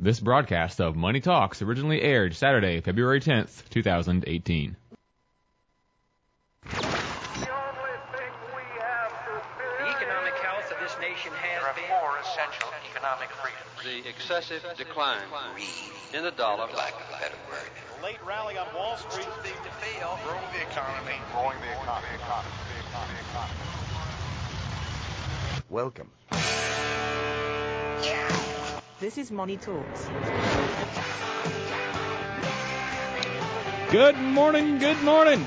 This broadcast of Money Talks originally aired Saturday, February 10th, 2018. The economic health of this nation has There are been. four essential economic freedoms. the excessive decline in the dollar. late rally on Wall Street seemed to fail. Growing the economy. Growing the economy. The economy. The economy. The economy. Welcome. This is Money Talks. Good morning, good morning.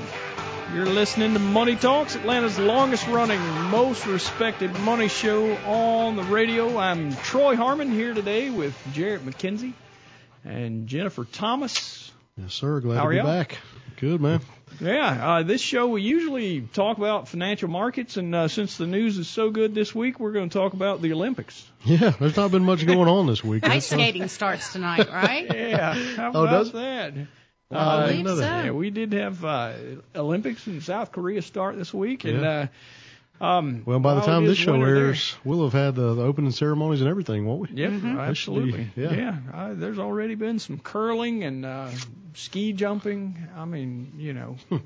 You're listening to Money Talks, Atlanta's longest running, most respected money show on the radio. I'm Troy Harmon here today with Jarrett McKenzie and Jennifer Thomas. Yes, sir. Glad How to are be y'all? back. Good, man. Yeah, uh, this show we usually talk about financial markets, and uh, since the news is so good this week, we're going to talk about the Olympics. Yeah, there's not been much going on this week. Ice That's, uh, skating starts tonight, right? Yeah, how Oh, about does that? Wow, I Uh, didn't know that. so. Yeah, we did have uh, Olympics in South Korea start this week, and Yeah. uh, um, Well, by the time this show airs, we'll have had the, the opening ceremonies and everything, won't we? Yep, That should be- absolutely. yeah. yeah, uh, there's already been some curling and uh, ski jumping. I mean, you know,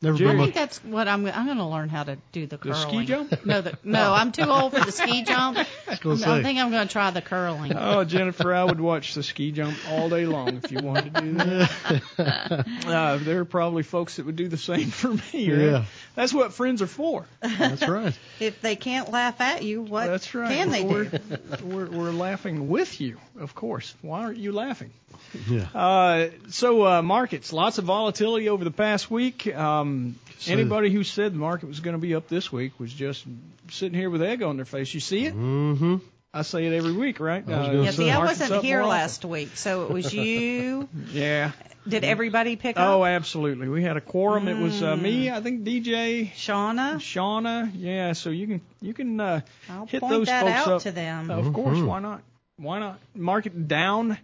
Never Jerry- I think that's what I'm. I'm going to learn how to do the The curling. ski jump? No, the, no, I'm too old for the ski jump. I I think I'm going to try the curling. oh Jennifer, I would watch the ski jump all day long if you wanted to do that. uh, there are probably folks that would do the same for me. right? Yeah. that's what friends are for. That's right. If they can't laugh at you, what That's right. can they we're, do? We're, we're laughing with you, of course. Why aren't you laughing? Yeah. Uh, so uh, markets, lots of volatility over the past week. Um, So- anybody who said the market was going to be up this week was just sitting here with egg on their face. You see it? Mm-hmm. I say it every week, right? Uh, I was gonna Yeah, say. see, I wasn't here last week, so it was you. Yeah. Did everybody pick Oh, up? Oh, absolutely. We had a quorum. It was uh, me, I think DJ, Shauna, Shauna. Yeah. So you can you can uh, I'll hit point those that folks out up. to them. Of course, Mhm. why not? Why not? Market down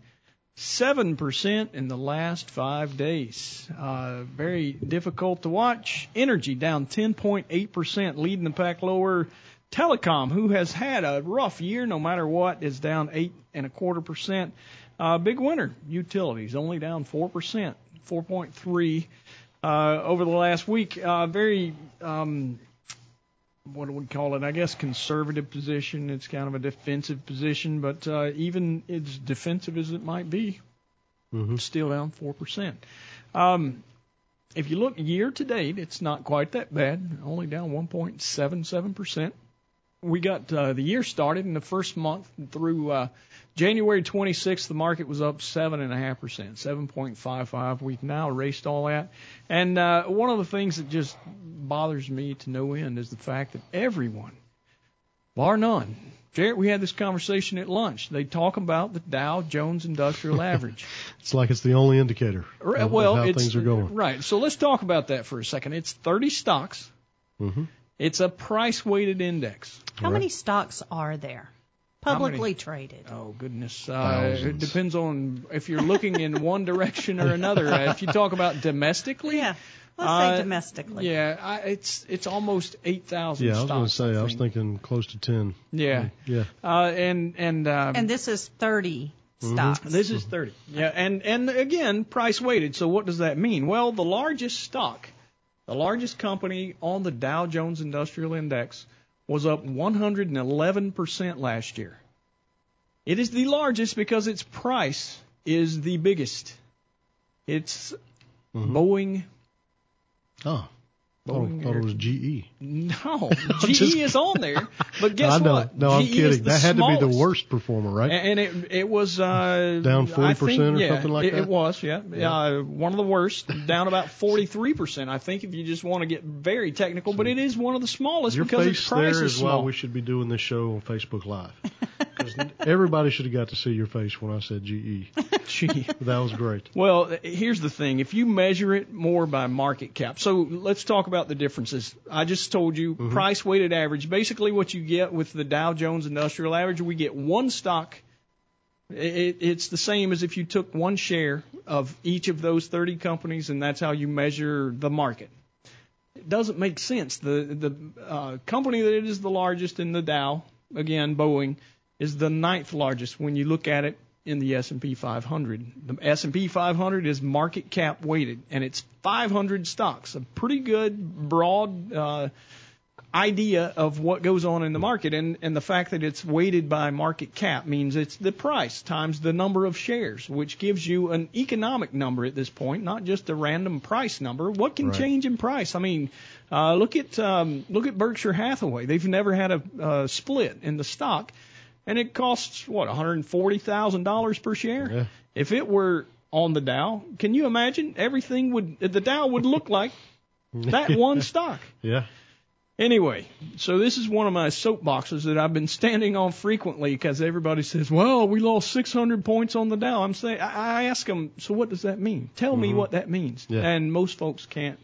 seven percent in the last five days. Uh, very difficult to watch. Energy down ten point eight percent, leading the pack lower. Telecom, who has had a rough year no matter what, is down eight and a quarter percent. Uh, big winner, utilities only down four percent, four point three uh, over the last week. Uh, very um, what do we call it? I guess conservative position. It's kind of a defensive position, but uh, even as defensive as it might be, Mhm. still down four percent. Um, if you look year to date, it's not quite that bad. Only down 1.77 percent. We got uh, the year started in the first month through uh, January 26th. The market was up seven and a half percent, 7.55. We've now erased all that. And uh, one of the things that just bothers me to no end is the fact that everyone, bar none, Jarrett, we had this conversation at lunch. They talk about the Dow Jones Industrial Average. It's like it's the only indicator Right, of, of well, how it's things are going. right. So let's talk about that for a second. It's 30 stocks. Mm-hmm. It's a price weighted index. How many stocks are there? Publicly traded. Oh goodness, uh, it depends on if you're looking in one direction or another. Uh, if you talk about domestically, Yeah. Let's Uh, say domestically. yeah, I, it's it's almost eight thousand. Yeah, I was going to say, I was thinking close to 10. Yeah, Yeah. uh, and and um, And this is 30 Mm-hmm. stocks. This is 30. Yeah, and and again, price weighted. So what does that mean? Well, the largest stock, the largest company on the Dow Jones Industrial Index was up 111% last year. It is the largest because its price is the biggest. It's Mm-hmm. Boeing. Oh, Boeing thought it was GE. No, GE is on there, but guess I know. what? No, I'm GE kidding. That had to be the worst performer, right? And it it was uh, Down I 40% or yeah, something like it, that? It was, yeah, Uh, one of the worst, down about 43 percent. I think if you just want to get very technical, but it is one of the smallest Your because face its price there is is small. why we should be doing this show on Facebook Live. everybody should have got to see your face when I said GE. Gee. That was great. Well, here's the thing. If you measure it more by market cap, so let's talk about the differences. I just told you price weighted average. Basically, what you get with the Dow Jones Industrial Average, we get one stock. It, it's the same as if you took one share of each of those 30 companies, and that's how you measure the market. It doesn't make sense. The the uh, company that is the largest in the Dow, again Boeing, is the ninth largest when you look at it in the S&P 500. The S&P 500 is market cap weighted, and it's 500 stocks. A pretty good broad uh, idea of what goes on in the market, and and the fact that it's weighted by market cap means it's the price times the number of shares, which gives you an economic number at this point, not just a random price number. What can Right. change in price? I mean, uh, look at um, look at Berkshire Hathaway. They've never had a uh, split in the stock, and it costs what 140 thousand dollars per share. Yeah. If it were on the Dow, can you imagine everything would the Dow would look like that one stock? Yeah. Anyway, so this is one of my soapboxes that I've been standing on frequently because everybody says, "Well, we lost 600 points on the Dow." I'm saying, I I ask them, "So what does that mean? Tell me what that means." Mm-hmm. Yeah. And most folks can't.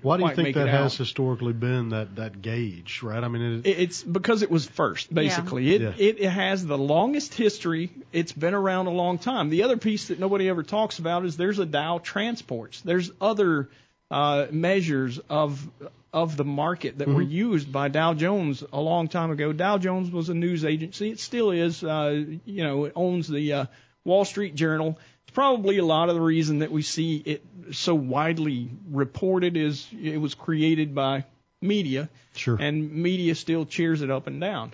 Why do you think that has out. historically been that that gauge, right? I mean, it, It- It's because it was first, basically. It, Yeah. it it has the longest history. It's been around a long time. The other piece that nobody ever talks about is there's a Dow Transports. There's other uh, measures of of the market that were used by Dow Jones a long time ago. Dow Jones was a news agency. It still is. Uh, you know, it owns the uh, Wall Street Journal. It's probably a lot of the reason that we see it so widely reported is it was created by media sure. and media still cheers it up and down.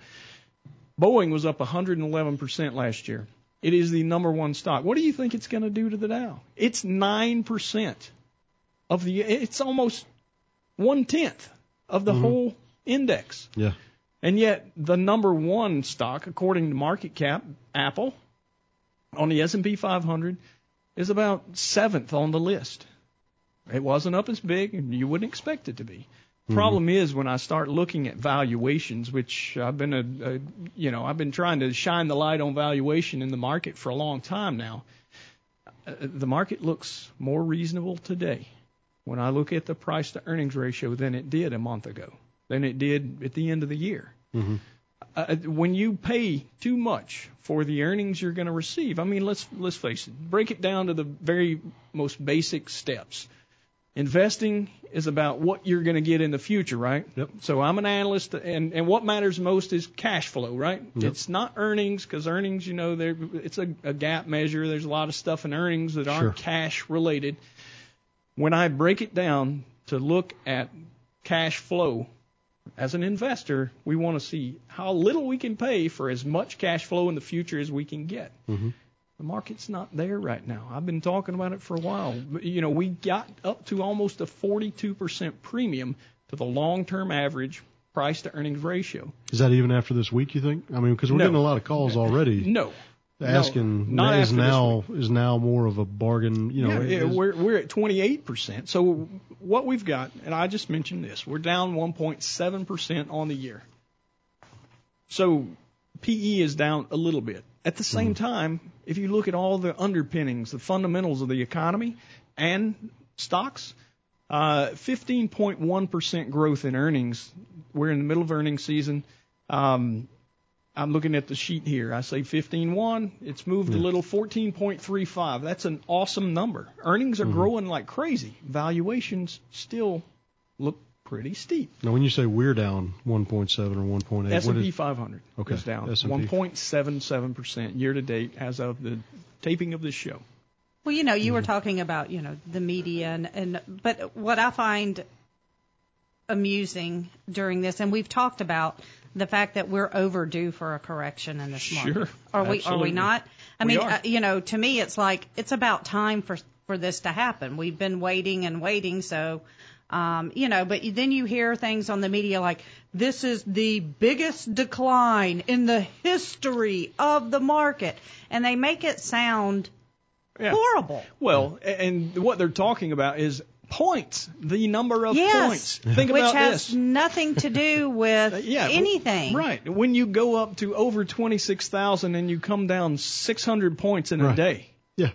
Boeing was up 111% last year. It is the number one stock. What do you think it's going to do to the Dow? It's 9% of the, it's almost one tenth of the whole index. yeah. And yet the number one stock, according to market cap, Apple, on the S&P 500, is about seventh on the list. It wasn't up as big, and you wouldn't expect it to be. Problem is when I start looking at valuations, which I've been a, a you know I've been trying to shine the light on valuation in the market for a long time now. Uh, the market looks more reasonable today when I look at the price to earnings ratio than it did a month ago, than it did at the end of the year. Uh, when you pay too much for the earnings you're going to receive, I mean, let's let's face it. Break it down to the very most basic steps. Investing is about what you're going to get in the future, right? Yep. So I'm an analyst, and and what matters most is cash flow, right? Yep. It's not earnings because earnings, you know, they're it's a, a GAAP measure. There's a lot of stuff in earnings that aren't Sure. cash related. When I break it down to look at cash flow, as an investor, we want to see how little we can pay for as much cash flow in the future as we can get. Mhm. The market's not there right now. I've been talking about it for a while. You know, we got up to almost a 42% premium to the long-term average price to earnings ratio. Is that even after this week? You think? I mean, because we're No. getting a lot of calls already No. Asking not is now is now more of a bargain. You know, yeah, is- we're we're at 28%. So what we've got, and I just mentioned this, we're down 1.7% on the year. So PE is down a little bit. At the same time, if you look at all the underpinnings, the fundamentals of the economy and stocks, uh, 15.1% growth in earnings. We're in the middle of earnings season. Um, I'm looking at the sheet here. I say 15.1. It's moved a little 14.35. That's an awesome number. Earnings are growing like crazy. Valuations still look pretty steep. now when you say we're down 1.7 or 1.8, what S&P is 500 Okay, is down S&P. 1.77% year to date as of the taping of this show. Well, you know, you Mm-hmm. were talking about, you know, the media and, and but what I find amusing during this, and we've talked about the fact that we're overdue for a correction in this Sure, market. Are we? Are we not? I We mean, uh, you know, to me, it's like it's about time for for this to happen. We've been waiting and waiting, so. Um, you know, but then you hear things on the media like this is the biggest decline in the history of the market, and they make it sound Yeah. horrible. Well, and what they're talking about is points, the number of yes, points. Think which about has this. nothing to do with Uh, yeah, anything. Right. When you go up to over 26,000 and you come down 600 points in a day. Yeah.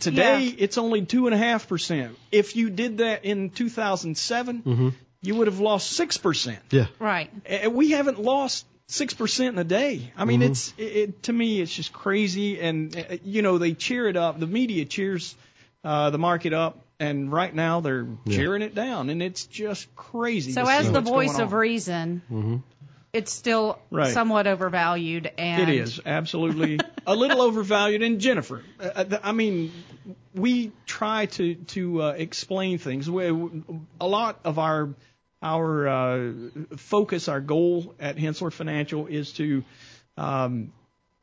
Today, Yeah. it's only 2.5%. If you did that in 2007, hmm you would have lost 6%. Yeah. Right. Uh, We haven't lost 6% in a day. I mean, Mhm. it's, it, it, to me, it's just crazy. And, uh, you know, they cheer it up. The media cheers uh, the market up. And right now they're Yeah. cheering it down. And it's just crazy. So to see as the voice of on. reason, hmm it's still Right. somewhat overvalued and It is absolutely a little overvalued. And Jennifer, uh, I mean, we try to to uh, explain things. We, a lot of our our uh, focus, our goal at Henssler Financial is to um,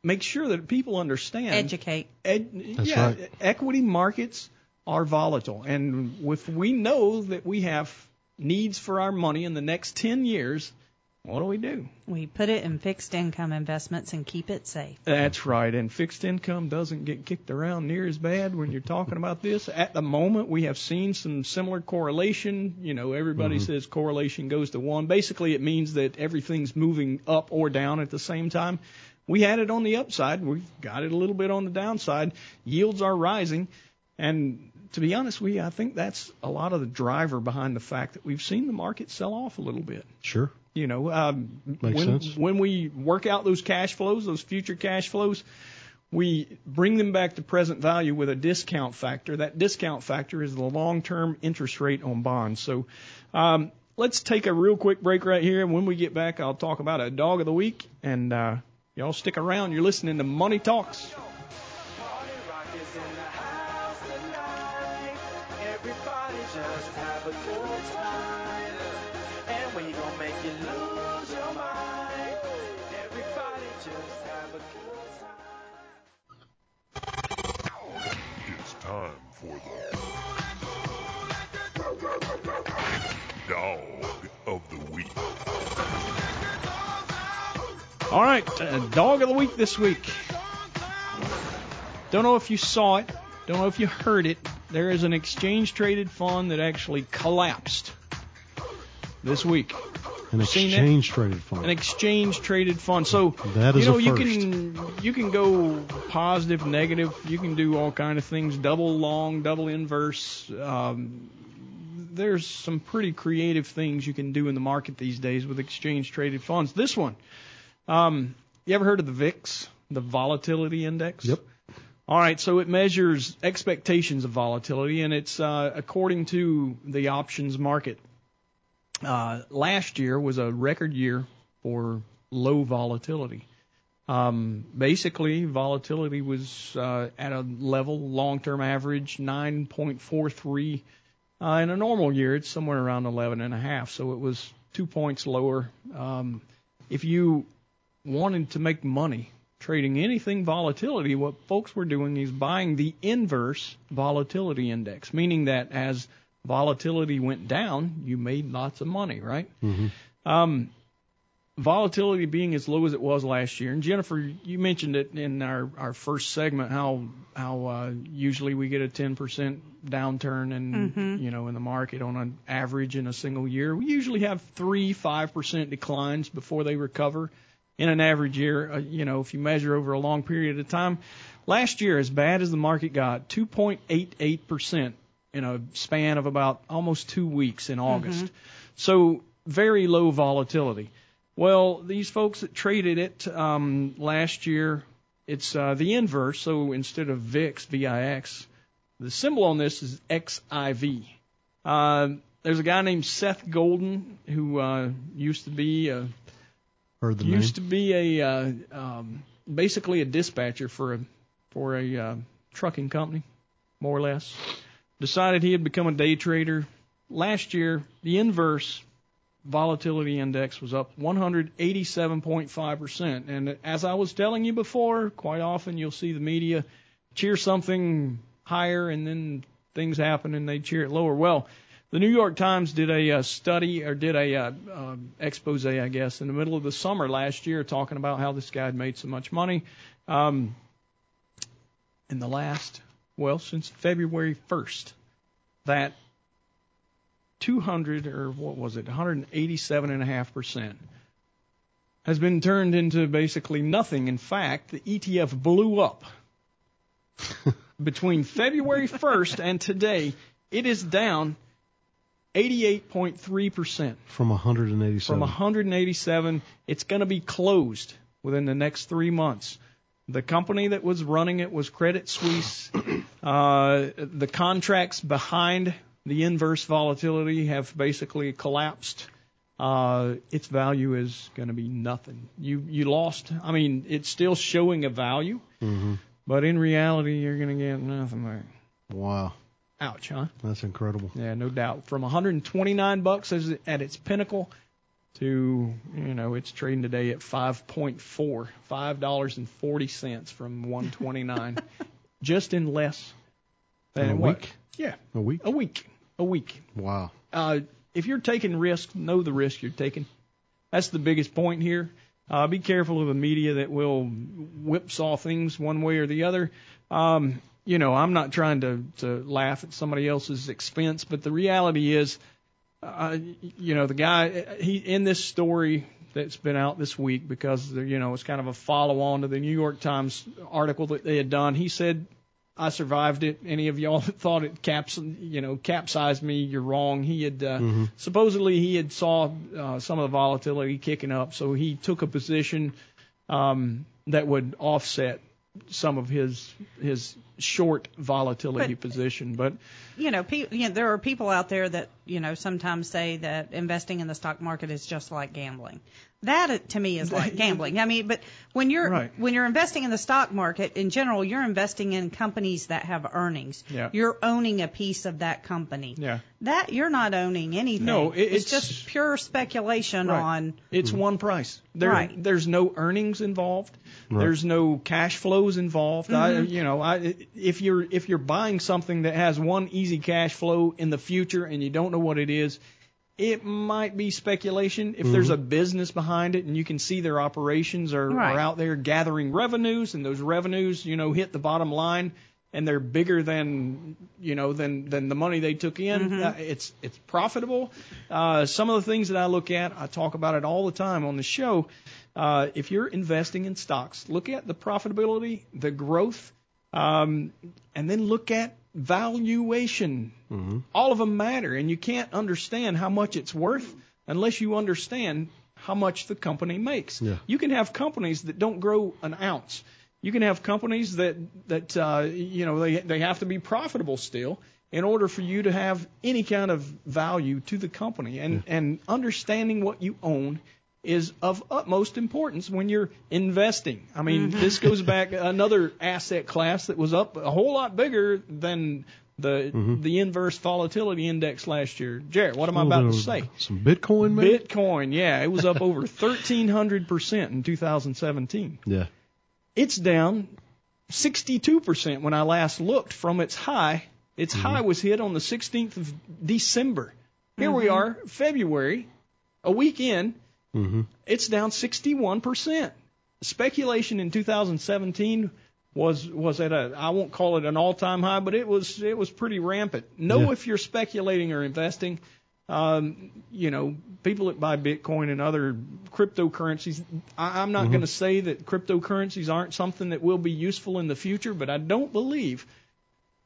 make sure that people understand. educate. Ed, That's yeah, right. equity markets are volatile, and if we know that we have needs for our money in the next 10 years, what do we do? We put it in fixed income investments and keep it safe. That's right. And fixed income doesn't get kicked around near as bad when you're talking about this. At the moment, we have seen some similar correlation. You know, everybody mm-hmm. says correlation goes to one. Basically, it means that everything's moving up or down at the same time. We had it on the upside. We've got it a little bit on the downside. Yields are rising. And to be honest with you, I think that's a lot of the driver behind the fact that we've seen the market sell off a little bit. Sure. You know, um, Makes when sense. when we work out those cash flows, those future cash flows, we bring them back to present value with a discount factor. That discount factor is the long-term interest rate on bonds. So, um, let's take a real quick break right here, and when we get back, I'll talk about a dog of the week. And uh, y'all stick around. You're listening to Money Talks. Have a good time. And we gon' make you lose your mind. Everybody just have a good time. It's time for the Dog of the Week. All right, uh, dog of the week this week. Don't know if you saw it. Don't know if you heard it. There is an exchange traded fund that actually collapsed this week. An exchange traded fund. An exchange traded fund. So That is you know you can you can go positive, negative. You can do all kind of things. Double long, double inverse. Um, there's some pretty creative things you can do in the market these days with exchange traded funds. This one, um, you ever heard of the VIX, the volatility index? Yep. All right, so it measures expectations of volatility, and it's uh, according to the options market. Uh, last year was a record year for low volatility. Um, basically, volatility was uh, at a level, long-term average, 9.43. Uh, in a normal year, it's somewhere around 11.5, so it was two points lower. Um, if you wanted to make money trading anything volatility, what folks were doing is buying the inverse volatility index, meaning that as volatility went down, you made lots of money, right? hmm Um, volatility being as low as it was last year, and Jennifer, you mentioned it in our, our first segment how how uh, usually we get a 10% downturn in Mhm. you know in the market on an average in a single year. We usually have three five percent declines before they recover in an average year. Uh, you know if you measure over a long period of time. Last year, as bad as the market got, 2.88% in a span of about almost two weeks in August. So very low volatility. Well, these folks that traded it um, last year, it's uh, the inverse. So instead of VIX, VIX, the symbol on this is XIV. Uh, there's a guy named Seth Golden who uh, used to be a Heard the used name. to be a uh, um, basically a dispatcher for a for a uh, trucking company, more or less. Decided he had become a day trader. Last year, the inverse volatility index was up 187.5%. And as I was telling you before, quite often you'll see the media cheer something higher and then things happen and they cheer it lower. Well, the New York Times did a uh, study or did a uh, um, expose, I guess, in the middle of the summer last year, talking about how this guy had made so much money. Um, in the last, well, since February 1st, that 200 or what was it, 187.5 percent, has been turned into basically nothing. In fact, the ETF blew up between February 1st and today. It is down 88.3 percent From 187. from 187. It's going to be closed within the next three months. The company that was running it was Credit Suisse. Uh, the contracts behind the inverse volatility have basically collapsed. Uh, its value is going to be nothing. You you lost. I mean, it's still showing a value, hmm but in reality, you're going to get nothing back. Wow, Ouch, huh? that's incredible. Yeah, no doubt. From 129 bucks at its pinnacle to you know it's trading today at 5.4, five dollars and forty cents from 129, just in less than In a what? week? Yeah, A week. a week, a week. Wow. Uh, if you're taking risk, know the risk you're taking. That's the biggest point here. Uh, be careful of the media that will whipsaw things one way or the other. Um, you know, I'm not trying to, to laugh at somebody else's expense, but the reality is, uh, you know, the guy he in this story that's been out this week because you know it's kind of a follow on to the New York Times article that they had done. He said I survived it. Any of y'all that thought it caps, you know, capsized me, you're wrong. He had uh, Mhm. supposedly he had saw uh, some of the volatility kicking up, so he took a position um, that would offset some of his his short volatility But- position. But you know, pe- you know, there are people out there that you know sometimes say that investing in the stock market is just like gambling. That uh, to me is like gambling. I mean, but when you're Right. when you're investing in the stock market in general, you're investing in companies that have earnings. Yeah. You're owning a piece of that company. yeah, That you're not owning anything. No, it- it's, it's- just pure speculation Right. on. it's one price. There, Right. There's no earnings involved. Right. There's no cash flows involved. I, Mhm. you know, I, if you're if you're buying something that has one easy cash flow in the future and you don't know what it is, it might be speculation. If there's a business behind it and you can see their operations are, Right. are out there gathering revenues and those revenues, you know, hit the bottom line and they're bigger than you know than than the money they took in. Uh, it's it's profitable. Uh, some of the things that I look at, I talk about it all the time on the show. Uh, if you're investing in stocks, look at the profitability, the growth, um, and then look at valuation. hmm All of them matter, and you can't understand how much it's worth unless you understand how much the company makes. Yeah. You can have companies that don't grow an ounce. You can have companies that that uh, you know they they have to be profitable still in order for you to have any kind of value to the company. And and understanding what you own is of utmost importance when you're investing. I mean, mm-hmm. this goes back another asset class that was up a whole lot bigger than the mm-hmm. the inverse volatility index last year. Jarrett, what am I oh, about to say? Some Bitcoin, maybe? Bitcoin, yeah, it was up over 1300% in 2017. Yeah. It's down 62% when I last looked from its high. Its mm-hmm. high was hit on the 16th of December. Here we are, February, a week in, hmm it's down 61%. Speculation in 2017 was was at a I won't call it an all-time high, but it was it was pretty rampant. Know Yeah. if you're speculating or investing. Um, you know, people that buy Bitcoin and other cryptocurrencies. I, I'm not going to say that cryptocurrencies aren't something that will be useful in the future, but I don't believe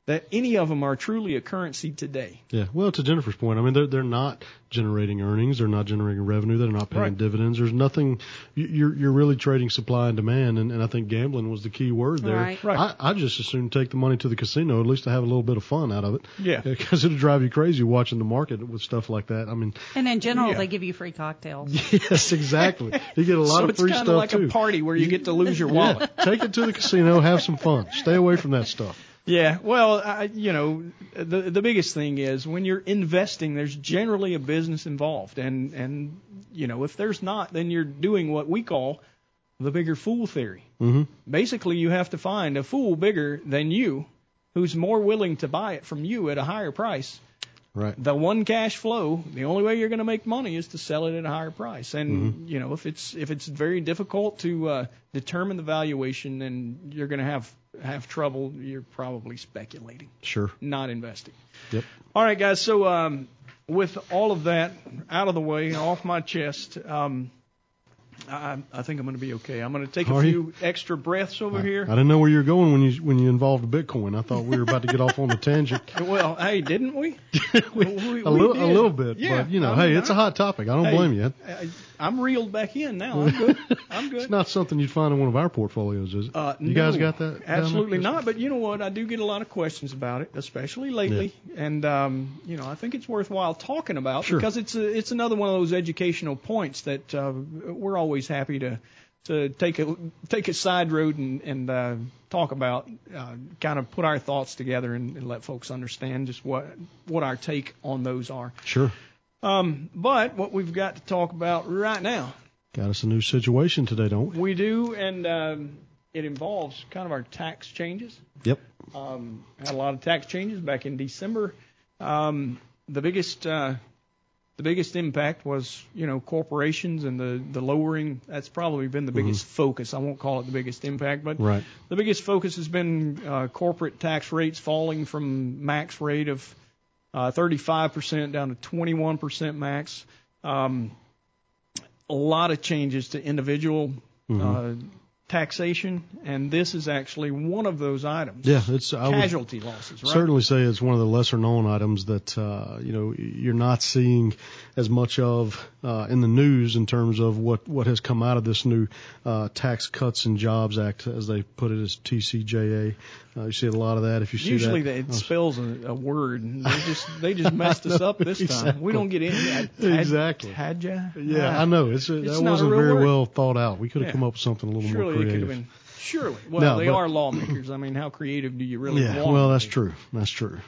that any of them are truly a currency today. Yeah. Well, to Jennifer's point, I mean, they're they're not generating earnings. They're not generating revenue. They're not paying Right. dividends. There's nothing. you- You're you're really trading supply and demand, and, and I think gambling was the key word there. Right. Right. I I just assume take the money to the casino at least to have a little bit of fun out of it. Yeah. Because it'll drive you crazy watching the market with stuff like that. I mean, And in general, Yeah. they give you free cocktails. yes, exactly. You get a lot so of it's free kind of like too. a party where you get to lose your wallet. Yeah, take it to the casino, have some fun. Stay away from that stuff. Yeah, well, I, you know, the the biggest thing is when you're investing, there's generally a business involved, and and you know, if there's not, then you're doing what we call the bigger fool theory. hmm Basically, you have to find a fool bigger than you, who's more willing to buy it from you at a higher price. Right. The one cash flow, the only way you're going to make money is to sell it at a higher price. And you know, if it's if it's very difficult to uh, determine the valuation, then you're going to have have trouble. You're probably speculating Sure. not investing. Yep. All right, guys. So um, with all of that out of the way, off my chest, um, I, I think I'm going to be okay. I'm going to take a few you? extra breaths over I, here. I didn't know where you were going when you when you involved Bitcoin. I thought we were about to get off on a tangent. Well, hey, didn't we? We- We- a little did. a little bit, Yeah, but you know, I hey, it's a hot topic. I don't Hey, blame you. I'm reeled back in now. I'm good. I'm good. It's not something you'd find in one of our portfolios, is it? Uh, you no, guys got that? Absolutely not. But you know what? I do get a lot of questions about it, especially lately. And um, you know, I think it's worthwhile talking about Sure. because it's a, it's another one of those educational points that uh, we're always happy to to take a take a side road and and uh, talk about, uh, kind of put our thoughts together and, and let folks understand just what what our take on those are. Sure. Um, but what we've got to talk about right now Got us a new situation today, don't we? we do, and um, it involves kind of our tax changes. Yep. Um, had a lot of tax changes back in December. Um, the biggest uh, the biggest impact was you know corporations and the the lowering. That's probably been the biggest focus. I won't call it the biggest impact, but Right. the biggest focus has been uh, corporate tax rates falling from max rate of uh, 35% down to 21% max. Um, a lot of changes to individual uh, taxation, and this is actually one of those items. Yeah, it's casualty losses, right? certainly say it's one of the lesser known items that uh, you know you're not seeing as much of uh, in the news in terms of what what has come out of this new uh, Tax Cuts and Jobs Act, as they put it as TCJA. Uh, you see a lot of that. If you see Usually that, they, it spells a, a word, and they just they just messed us up this time. Exactly. We don't get into that. Exactly. Had, Hadja? Yeah, Ah. I know. It's, a, It's that wasn't very word. well thought out. We could have Yeah. come up with something a little Surely more it could creative. have been. Surely. Well, No, they but- are lawmakers. I mean, how creative do you really want yeah, want? well, that's true. That's true.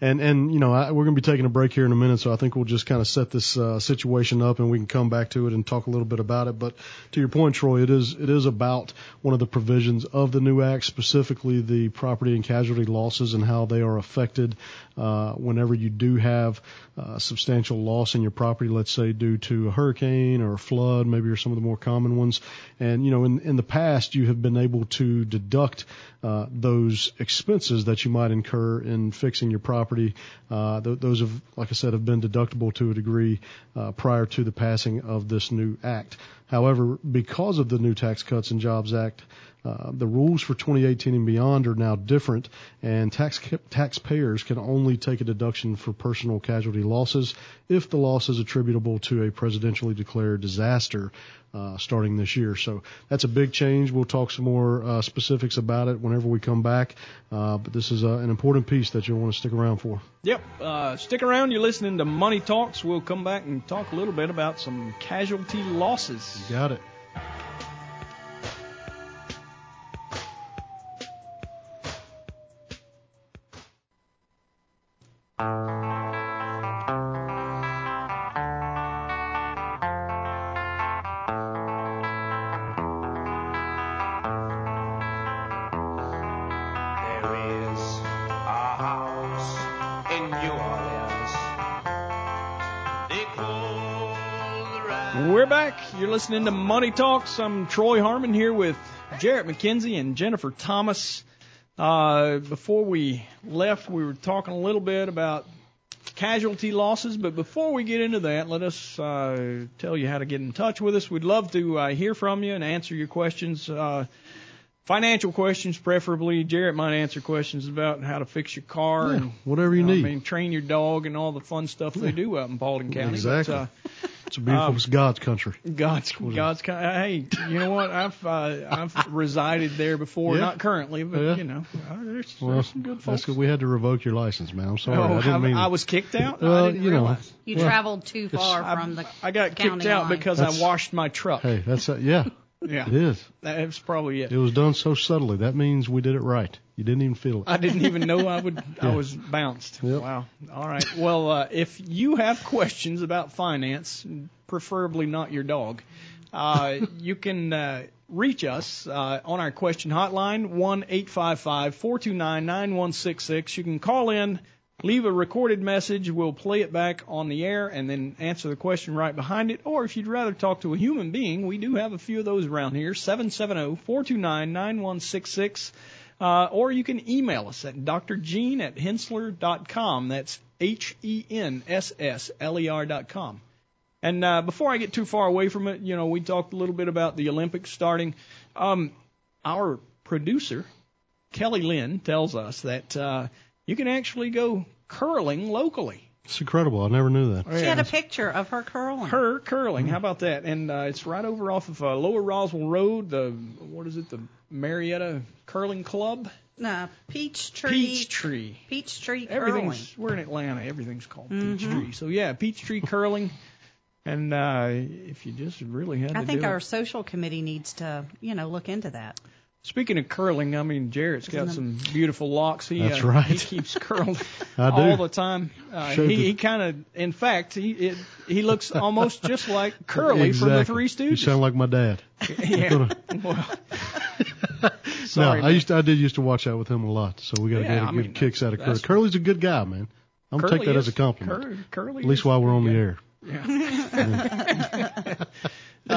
And and you know I, we're going to be taking a break here in a minute, so I think we'll just kind of set this uh, situation up, and we can come back to it and talk a little bit about it. But to your point, Troy, it is it is about one of the provisions of the new act, specifically the property and casualty losses and how they are affected uh, whenever you do have uh, substantial loss in your property, let's say due to a hurricane or a flood, maybe are some of the more common ones. And you know, in in the past, you have been able to deduct uh, those expenses that you might incur in fixing your property. Uh, th- those have, like I said, have been deductible to a degree uh, prior to the passing of this new act. However, because of the new Tax Cuts and Jobs Act, uh, the rules for 2018 and beyond are now different, and tax taxpayers can only take a deduction for personal casualty losses if the loss is attributable to a presidentially declared disaster uh, starting this year. So that's a big change. We'll talk some more uh, specifics about it whenever we come back, uh, but this is uh, an important piece that you'll want to stick around for. Yep. Uh, stick around. You're listening to Money Talks. We'll come back and talk a little bit about some casualty losses. Got it. We're back. You're listening to Money Talks. I'm Troy Harmon here with Jarrett McKenzie and Jennifer Thomas. Uh, before we left, we were talking a little bit about casualty losses, but before we get into that, let us uh, tell you how to get in touch with us. We'd love to uh, hear from you and answer your questions. Uh, financial questions, preferably. Jarrett might answer questions about how to fix your car Yeah, and whatever you need. I mean, train your dog and all the fun stuff they do out in Baldwin County. Exactly. But, uh, It's a beautiful, Um, it's God's country. God's God's kind. Hey, you know what? I've uh, I've resided there before, Yeah. not currently, but Yeah. you know, uh, there's, Well, there's some good that's folks. because we had to revoke your license, man. I'm sorry. oh, I didn't mean. I, was kicked out. Well, I didn't you know. You Well, traveled too far from the I got kicked out line. because I washed my truck. Hey, that's uh, yeah, yeah, it is. that's probably it. It was done so subtly. That means we did it right. You didn't even feel it. I didn't even know I would. I was bounced. Yep. Wow. All right. Well, uh, if you have questions about finance, preferably not your dog, uh, you can uh, reach us uh, on our question hotline one eight five five four two nine nine one six six. You can call in. Leave a recorded message. We'll play it back on the air and then answer the question right behind it. Or if you'd rather talk to a human being, we do have a few of those around here. 770 429 9166. Uh, or you can email us at drgene at henssler.com. That's H E N S S L E R dot com. And uh, before I get too far away from it, you know, we talked a little bit about the Olympics starting. Um, our producer, Kelly Lynn, tells us that uh, you can actually go curling locally. It's incredible. I never knew that. She had a picture of her curling. Her curling. How about that? And uh, it's right over off of uh, Lower Roswell Road. The what is it? The Marietta Curling Club. No, Peachtree. Peachtree. Peachtree curling. Everything's we're in Atlanta. Everything's called Mhm. Peachtree. So yeah, Peachtree curling. And uh, if you just really had I to think do our it. social committee needs to, you know, look into that. Speaking of curling, I mean Jarrett's got Isn't some beautiful locks. He That's uh, right. he keeps curled all the time. Uh, he the- he kind of, in fact, he it, he looks almost just like Curly from the Exactly. Three You Stooges. sound like my dad. yeah. well, sorry, no, I used to, I did used to watch out with him a lot, so we got to Yeah, get I a good mean, kicks out of Curly. Curly's a good guy, man. I'm gonna take Curly that is- as a compliment. Cur- Curly At least while we're a on the good air.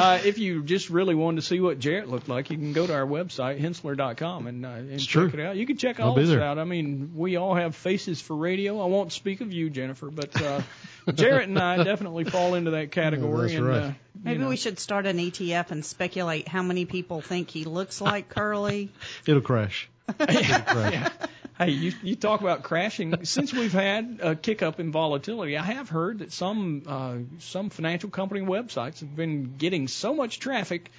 Uh, if you just really wanted to see what Jarrett looked like, you can go to our website, henssler.com, and, uh, and check true. it out. You can check all this out. I mean, we all have faces for radio. I won't speak of you, Jennifer, but uh, Jarrett and I definitely fall into that category. that's and, right. Uh, Maybe know, we should start an ETF and speculate how many people think he looks like Curly. It'll crash. It'll crash. Hey, you, you talk about crashing. Since we've had a kick up in volatility, I have heard that some uh, some financial company websites have been getting so much traffic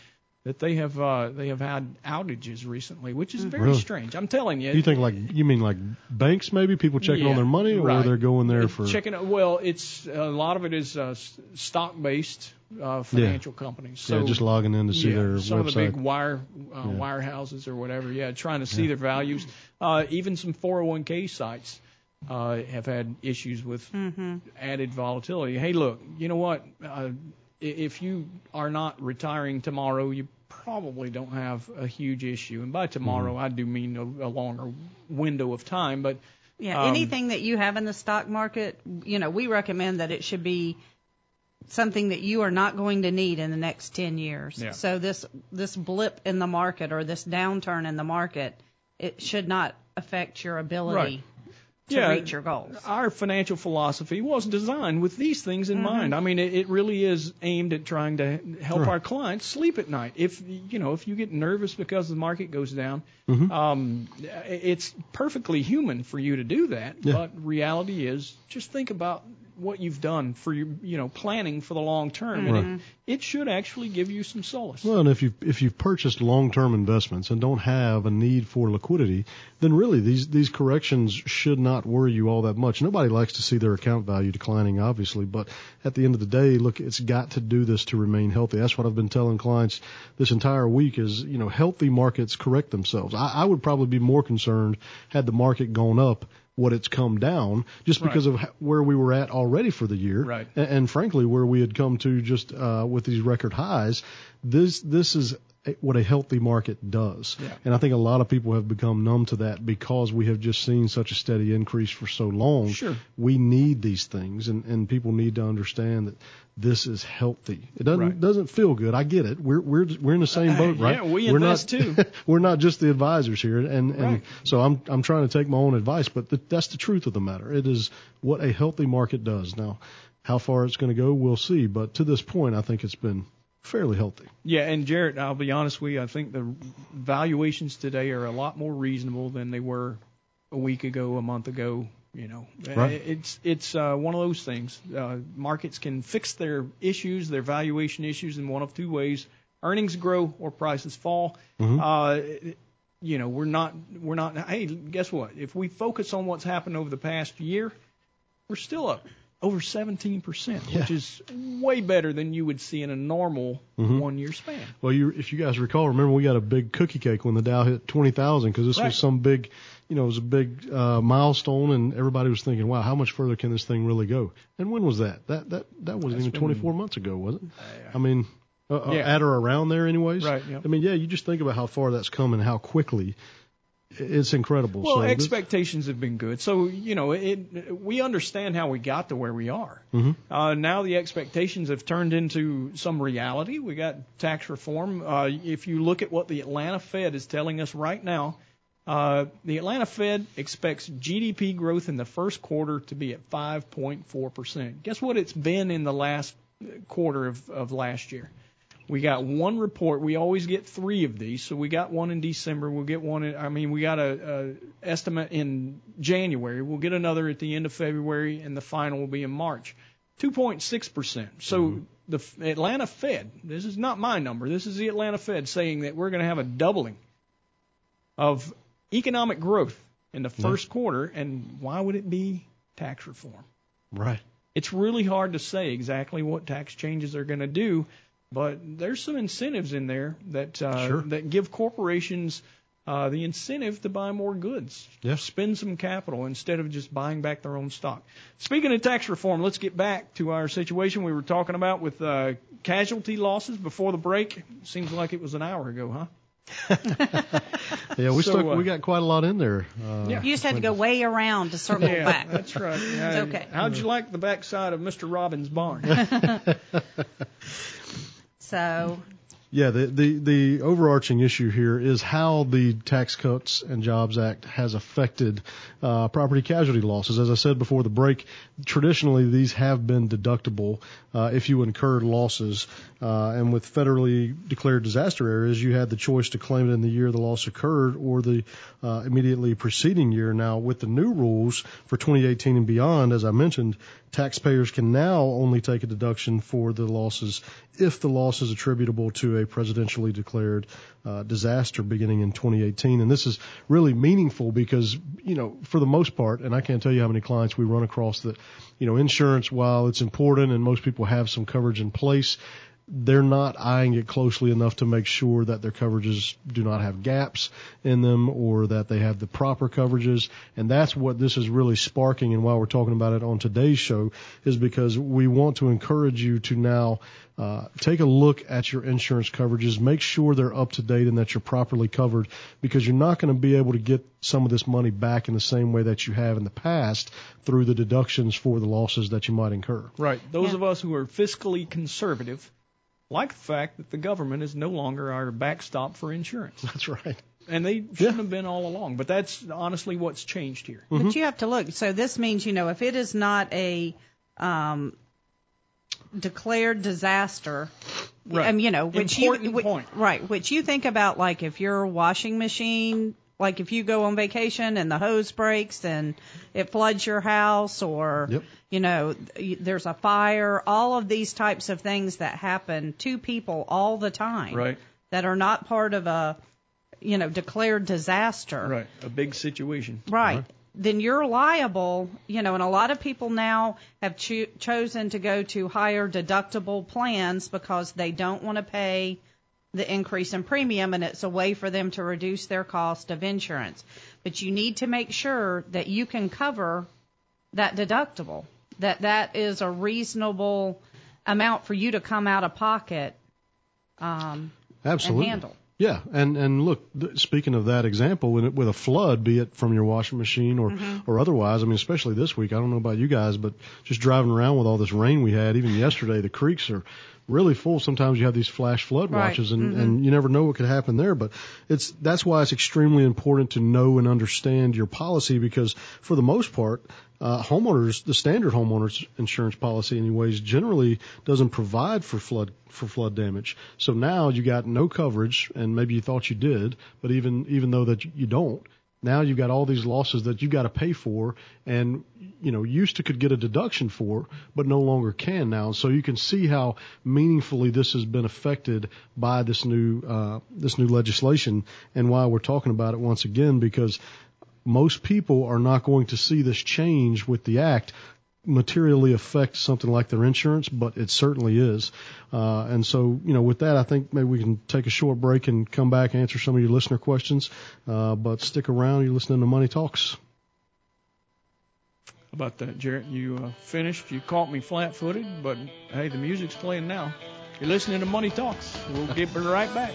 that they have uh, they have had outages recently, which is very Really? strange. I'm telling you. You think like you mean like banks maybe people checking on their money, or right. they're going there for checking it. Well, it's a lot of it is uh, stock based uh, financial companies. So yeah, just logging in to see yeah, their some of the big wire uh, Yeah. wire houses or whatever. Yeah, trying to see their values. Uh, even some 401k sites uh, have had issues with Mm-hmm. added volatility. Hey, look, you know what? Uh, i- if you are not retiring tomorrow, you probably don't have a huge issue. And by tomorrow, Mm-hmm. I do mean a, a longer window of time. But Yeah, Um, anything that you have in the stock market, you know, we recommend that it should be something that you are not going to need in the next 10 years. Yeah. So this this blip in the market or this downturn in the market, it should not affect your ability Right. To Yeah, reach your goals. our financial philosophy was designed with these things in Mhm. mind. I mean, it, it really is aimed at trying to help Right. our clients sleep at night. If you know, if you get nervous because the market goes down, Mhm. um, it's perfectly human for you to do that. Yeah. But reality is, just think about what you've done for your, you know, planning for the long term, mm-hmm. and it, it should actually give you some solace. Well, and if you if you've purchased long-term investments and don't have a need for liquidity, then really these these corrections should not worry you all that much. Nobody likes to see their account value declining, obviously, but at the end of the day, look, it's got to do this to remain healthy. That's what I've been telling clients this entire week is, you know, healthy markets correct themselves. I, I would probably be more concerned had the market gone up what it's come down just Right. because of where we were at already for the year Right. and, and frankly where we had come to just uh, with these record highs this this is what a healthy market does Yeah. and i think a lot of people have become numb to that because we have just seen such a steady increase for so long Sure. we need these things and and people need to understand that this is healthy it doesn't Right. doesn't feel good i get it we're we're we're in the same uh, boat right Yeah, we we're invest not, too. we're not just the advisors here and and Right. so i'm i'm trying to take my own advice but th- that's the truth of the matter it is what a healthy market does now how far it's going to go we'll see but to this point i think it's been fairly healthy Yeah, and Jarrett, I'll be honest with you, I think the valuations today are a lot more reasonable than they were a week ago, a month ago. You know, Right. it's it's uh, one of those things. Uh, markets can fix their issues, their valuation issues, in one of two ways: earnings grow or prices fall. Mhm. Uh, you know, we're not we're not. Hey, guess what? If we focus on what's happened over the past year, we're still up over 17%, Yeah. which is way better than you would see in a normal Mhm. one year span. well you if you guys recall remember we got a big cookie cake when the dow hit 20000 because this Right. was some big you know it was a big uh, milestone and everybody was thinking wow how much further can this thing really go and when was that that that that wasn't That's even been- 24 months ago was it i mean uh, uh, Yeah. at or around there anyways Right, yeah. i mean yeah you just think about how far that's come and how quickly it's incredible Well, so expectations have been good. So, you know, it, we understand how we got to where we are. Mhm. Uh, now the expectations have turned into some reality. We got tax reform. Uh, if you look at what the Atlanta Fed is telling us right now, Uh, the Atlanta Fed expects GDP growth in the first quarter to be at 5.4%. Guess what it's been in the last quarter of, of last year? We got one report. We always get three of these. So we got one in December. We'll get one. In, I mean, we got a, a estimate in January. We'll get another at the end of February, and the final will be in March. 2.6 percent. So mm-hmm. the Atlanta Fed. This is not my number. This is the Atlanta Fed saying that we're going to have a doubling of economic growth in the mm-hmm. first quarter. And why would it be tax reform? Right. It's really hard to say exactly what tax changes are going to do, but there's some incentives in there that uh, Sure. that give corporations uh, the incentive to buy more goods, Yeah. spend some capital instead of just buying back their own stock. Speaking of tax reform, let's get back to our situation we were talking about with uh, casualty losses before the break. Seems like it was an hour ago, huh? Yeah, we So, stuck. uh, we got quite a lot in there. Uh, Yeah. You just had to go way around to circle yeah, back. that's right. Yeah. It's okay. How'd you like the backside of Mr. Robbins' barn? So Yeah, the, the, the overarching issue here is how the Tax Cuts and Jobs Act has affected uh, property casualty losses. As I said before the break, traditionally these have been deductible uh, if you incurred losses. Uh, and with federally declared disaster areas, you had the choice to claim it in the year the loss occurred or the uh, immediately preceding year. Now, with the new rules for 2018 and beyond, as I mentioned, taxpayers can now only take a deduction for the losses if the loss is attributable to a presidentially declared uh, disaster beginning in 2018. And this is really meaningful because, you know, for the most part, and I can't tell you how many clients we run across that, you know, insurance, while it's important and most people have some coverage in place, they're not eyeing it closely enough to make sure that their coverages do not have gaps in them or that they have the proper coverages. And that's what this is really sparking. And why we're talking about it on today's show is because we want to encourage you to now uh, take a look at your insurance coverages, make sure they're up to date and that you're properly covered because you're not going to be able to get some of this money back in the same way that you have in the past through the deductions for the losses that you might incur. Right. Those Yeah. of us who are fiscally conservative like the fact that the government is no longer our backstop for insurance. That's right. And they shouldn't have been all along. But that's honestly what's changed here. But you have to look. So this means, you know, if it is not a um, declared disaster, Right. um, you know, which Important you, whi- point. right, which you think about, like if your washing machine, like if you go on vacation and the hose breaks and it floods your house, or Yep. you know, there's a fire, all of these types of things that happen to people all the time, Right. that are not part of a, you know, declared disaster, Right. A big situation. Right. Then you're liable, you know, and a lot of people now have cho- chosen to go to higher deductible plans because they don't want to pay the increase in premium and it's a way for them to reduce their cost of insurance. But you need to make sure that you can cover that deductible, that that is a reasonable amount for you to come out of pocket um, Absolutely. and handle. Yeah, and and look, speaking of that example, with, it- with a flood, be it from your washing machine or or otherwise, I mean, especially this week, I don't know about you guys, but just driving around with all this rain we had, even yesterday, the creeks are really full. Sometimes you have these flash flood Right. watches, and and you never know what could happen there. But it's that's why it's extremely important to know and understand your policy because for the most part, uh, homeowners, the standard homeowners insurance policy, anyways, generally doesn't provide for flood for flood damage. So now you got no coverage, and maybe you thought you did, but even even though that you don't, now you've got all these losses that you've got to pay for, and you know used to could get a deduction for, but no longer can now. So you can see how meaningfully this has been affected by this new uh, this new legislation, and why we're talking about it once again because most people are not going to see this change with the act materially affect something like their insurance, but it certainly is. Uh, and so, you know, with that, I think maybe we can take a short break and come back and answer some of your listener questions. Uh, but stick around. You're listening to Money Talks. How about that, Jarrett? You uh, finished. You caught me flat footed, but hey, the music's playing now. You're listening to Money Talks. We'll get right back.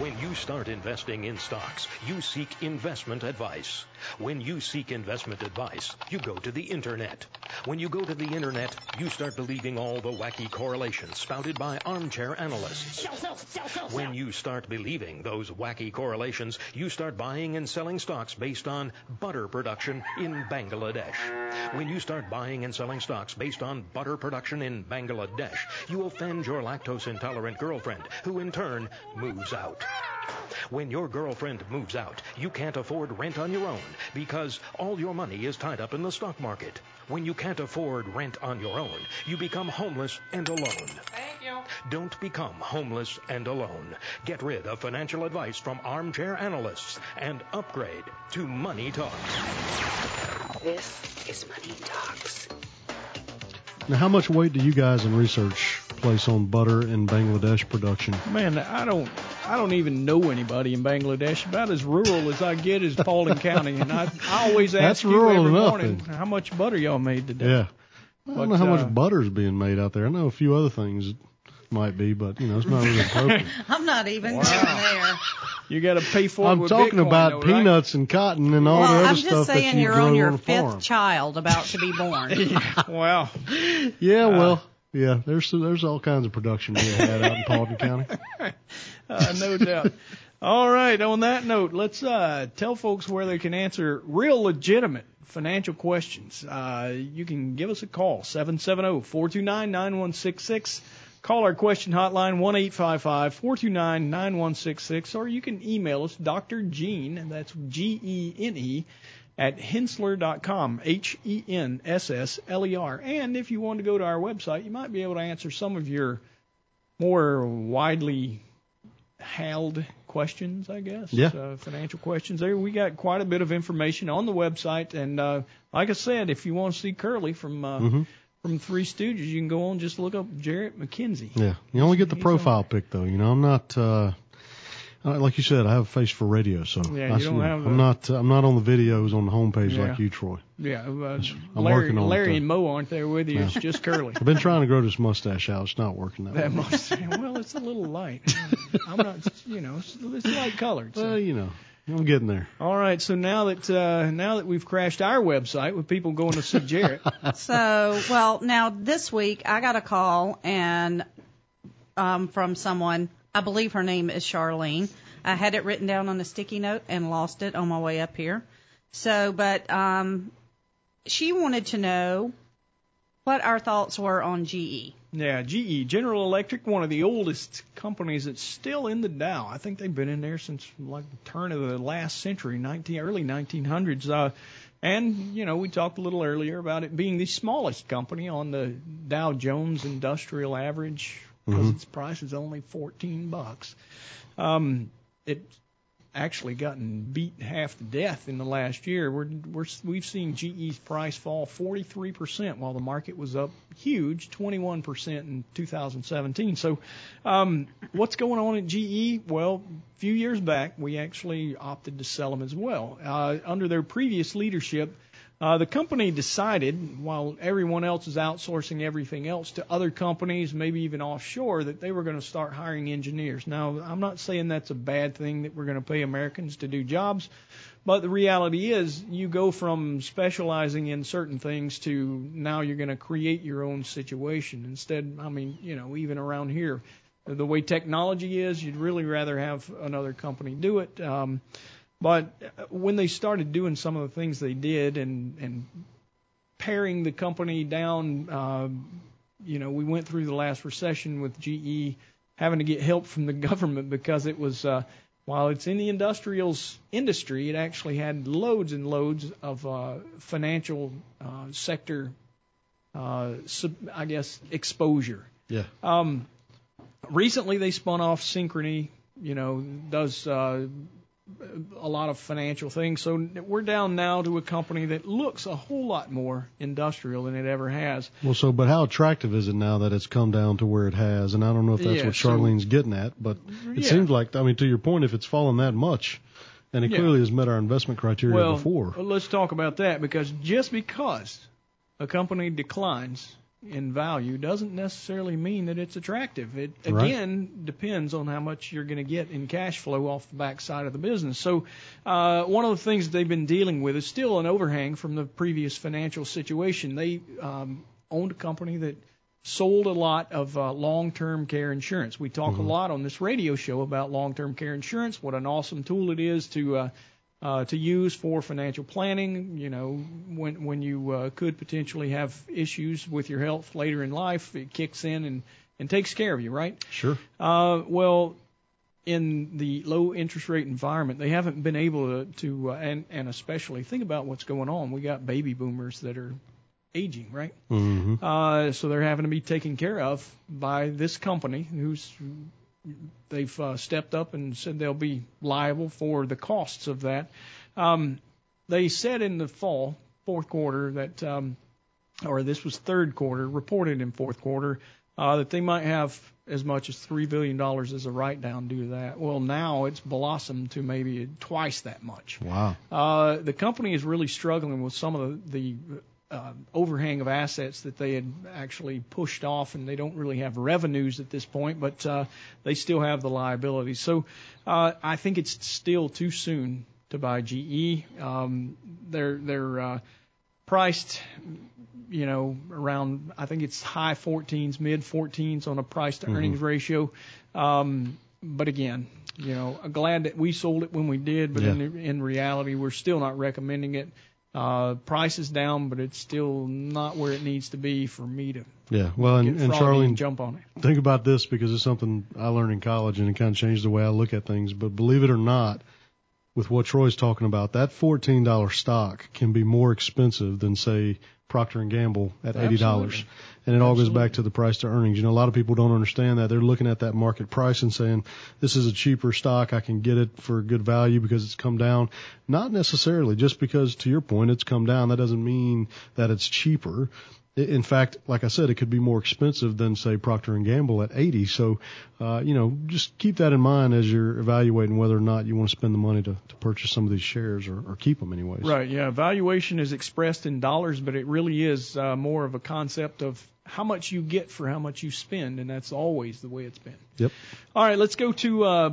When you start investing in stocks, you seek investment advice. When you seek investment advice, you go to the internet. When you go to the internet, you start believing all the wacky correlations spouted by armchair analysts. Sell, sell, sell, sell, When you start believing those wacky correlations, you start buying and selling stocks based on butter production in Bangladesh. When you start buying and selling stocks based on butter production in Bangladesh, you offend your lactose intolerant girlfriend, who in turn moves out. When your girlfriend moves out, you can't afford rent on your own because all your money is tied up in the stock market. When you can't afford rent on your own, you become homeless and alone. Thank you. Don't become homeless and alone. Get rid of financial advice from armchair analysts and upgrade to Money Talks. This is Money Talks. Now, how much weight do you guys in research place on butter in Bangladesh production? Man, I don't I don't even know anybody in Bangladesh. About as rural as I get is Paulding County, and I, I always ask That's you every enough, morning then. how much butter y'all made today. Yeah. I don't But, know how uh, much butter's being made out there. I know a few other things might be, but you know, it's not really appropriate. I'm not even Wow. going there. You got to pay for I'm with talking Bitcoin, about though, right? peanuts and cotton and all well, the other I'm stuff just that saying you you're grow on your on fifth farm. child about to be born. wow. Yeah, Uh, well, yeah, there's there's all kinds of production being had out in Paulding County. Uh, no doubt. All right. On that note, let's uh, tell folks where they can answer real legitimate financial questions. Uh, you can give us a call, 770-429-9166. Call our question hotline, 1-855-429-9166, or you can email us, Dr. Gene, and that's G-E-N-E, at henssler.com, H-E-N-S-S-L-E-R. And if you want to go to our website, you might be able to answer some of your more widely held questions, I guess. Yeah. Uh, financial questions. There, we got quite a bit of information on the website, and uh, like I said, if you want to see Curly from uh, Mhm. From Three Stooges, you can go on just look up Jarrett McKenzie. Yeah, you only get the profile pic though. You know, I'm not. uh uh, like you said, I have a face for radio, so Yeah, I, you don't have I'm the- not. I'm not on the videos on the homepage Yeah. like you, Troy. Yeah, uh, I'm Larry, working on it, Larry and Moe aren't there with you. It's just Curly. I've been trying to grow this mustache out. It's not working that, That way. must. Well, it's a little light. I'm not. You know, it's, it's light colored. so. Well, you know, I'm getting there. All right. So now that uh, now that we've crashed our website with people going to see Jarrett, So, well, now this week I got a call and um, from someone. I believe her name is Charlene. I had it written down on a sticky note and lost it on my way up here. So, but um, she wanted to know what our thoughts were on E. GE. Yeah, GE, General Electric, one of the oldest companies that's still in the Dow. I think they've been in there since like the turn of the last century, 19, early 1900s. Uh, and you know, we talked a little earlier about it being the smallest company on the Dow Jones Industrial Average because Mhm. its price is only 14 bucks. Um, it's actually gotten beat half to death in the last year. We're, we're we've seen GE's price fall 43% while the market was up huge 21% in 2017. So, um, what's going on at GE? Well, a few years back we actually opted to sell them as well. Uh, under their previous leadership, uh, the company decided, while everyone else is outsourcing everything else to other companies, maybe even offshore, that they were going to start hiring engineers. Now, I'm not saying that's a bad thing that we're going to pay Americans to do jobs, but the reality is you go from specializing in certain things to now you're going to create your own situation. Instead, I mean, you know, even around here, the way technology is, you'd really rather have another company do it. Um, but when they started doing some of the things they did and and paring the company down, uh, you know, we went through the last recession with GE having to get help from the government because it was uh, while it's in the industrials industry, it actually had loads and loads of uh, financial uh, sector, uh, sub, I guess, exposure. Yeah. Um, recently, they spun off Synchrony. You know, does uh, a lot of financial things. So we're down now to a company that looks a whole lot more industrial than it ever has. Well, so but how attractive is it now that it's come down to where it has? And I don't know if that's Yeah, what so- Charlene's getting at, but it Yeah. seems like I mean to your point, if it's fallen that much, and it Yeah. clearly has met our investment criteria well, before. let's talk about that because just because a company declines in value doesn't necessarily mean that it's attractive. It Right. again depends on how much you're going to get in cash flow off the backside of the business. So, uh, one of the things that they've been dealing with is still an overhang from the previous financial situation. They um, owned a company that sold a lot of uh, long-term care insurance. We talk a lot on this radio show about long-term care insurance, what an awesome tool it is to uh, uh, to use for financial planning. You know, when when you uh, could potentially have issues with your health later in life, it kicks in and and takes care of you, right? Sure. Uh, well, in the low interest rate environment, they haven't been able to, to uh, and and especially think about what's going on. We got baby boomers that are aging, right? Mm-hmm. Uh, so they're having to be taken care of by this company who's they've uh, stepped up and said they'll be liable for the costs of that. Um, they said in the fall, fourth quarter, that um, or this was third quarter, reported in fourth quarter, uh, that they might have as much as three billion dollars as a write down due to that. Well, now it's blossomed to maybe twice that much. Wow. Uh, the company is really struggling with some of the, the uh, overhang of assets that they had actually pushed off, and they don't really have revenues at this point, but uh, they still have the liabilities. So uh, I think it's still too soon to buy GE. Um, they're they're uh, priced, you know, around I think it's high 14s, mid 14s on a price to earnings ratio. Um, but again, you know, glad that we sold it when we did, but Yeah. in in reality, we're still not recommending it. Uh, price is down, but it's still not where it needs to be for me to Yeah. Well, and, and Charlene, and jump on it. think about this because it's something I learned in college and it kind of changed the way I look at things. But believe it or not, with what Troy's talking about, that $14 stock can be more expensive than say Procter and Gamble at $80. And it all goes back to the price to earnings. You know, a lot of people don't understand that. They're looking at that market price and saying, this is a cheaper stock. I can get it for good value because it's come down. Not necessarily. Just because, to your point, it's come down, that doesn't mean that it's cheaper. In fact, like I said, it could be more expensive than say Procter and Gamble at 80. So, uh, you know, just keep that in mind as you're evaluating whether or not you want to spend the money to, to purchase some of these shares or, or keep them anyways. Right. Yeah. Valuation is expressed in dollars, but it really is uh, more of a concept of how much you get for how much you spend, and that's always the way it's been. Yep. All right. Let's go to uh,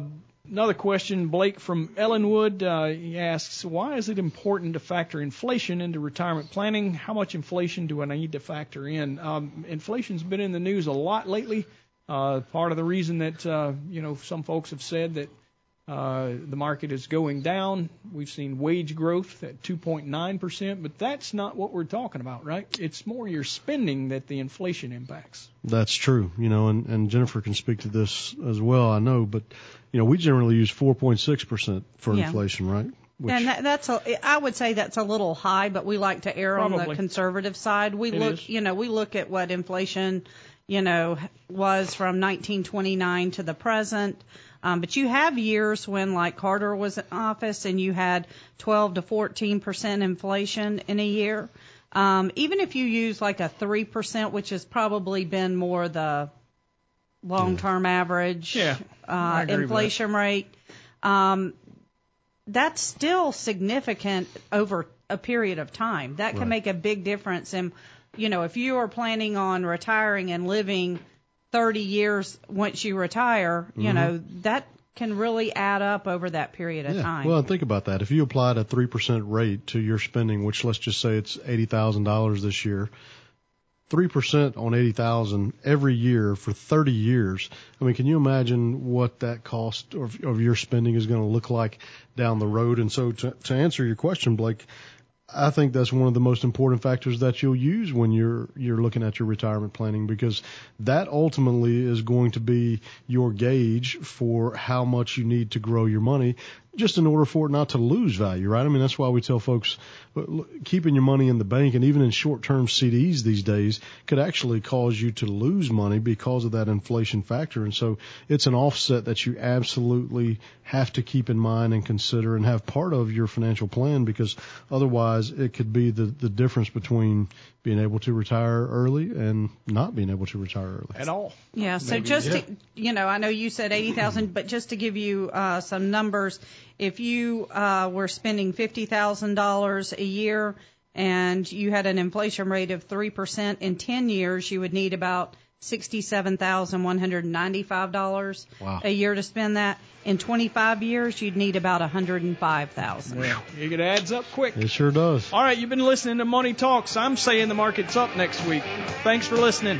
another question. Blake from Ellenwood. Uh, he asks, why is it important to factor inflation into retirement planning? How much inflation do I need to factor in? Um, inflation's been in the news a lot lately. Uh, part of the reason that uh, you know some folks have said that uh, the market is going down. We've seen wage growth at 2.9%, but that's not what we're talking about, right? It's more your spending that the inflation impacts. That's true, you know, and, and Jennifer can speak to this as well, I know, but, you know, we generally use 4.6% for Yeah. inflation, right? Which, and that, that's a, I would say that's a little high, but we like to err on the conservative side. We It look, is. you know, we look at what inflation, you know, was from 1929 to the present. Um, but you have years when, like Carter was in office, and you had 12 to 14 percent inflation in a year. Um, even if you use like a three percent, which has probably been more the long-term average Yeah, uh, inflation rate, um, that's still significant over a period of time. That can Right. make a big difference. And, you know, if you are planning on retiring and living 30 years once you retire, you know, that can really add up over that period of Mm-hmm. yeah. time. Well, and think about that. If you applied a 3% rate to your spending, which let's just say it's $80,000 this year, 3% on 80,000 every year for 30 years. I mean, can you imagine what that cost of, of your spending is going to look like down the road? And so to, to answer your question, Blake, I think that's one of the most important factors that you'll use when you're you're looking at your retirement planning because that ultimately is going to be your gauge for how much you need to grow your money just in order for it not to lose value, right? I mean, that's why we tell folks keeping your money in the bank and even in short-term CDs these days could actually cause you to lose money because of that inflation factor. And so it's an offset that you absolutely have to keep in mind and consider and have part of your financial plan because otherwise it could be the, the difference between being able to retire early and not being able to retire early. At all. Yeah. So Maybe, just yeah. to, you know, I know you said eighty thousand, but just to give you uh, some numbers, if you uh, were spending fifty thousand dollars a year and you had an inflation rate of 3% in 10 years, you would need about $67,195 Wow. a year to spend that. In 25 years, you'd need about 105,000. Yeah, it adds up quick. It sure does. All right, you've been listening to Money Talks. I'm saying the market's up next week. Thanks for listening.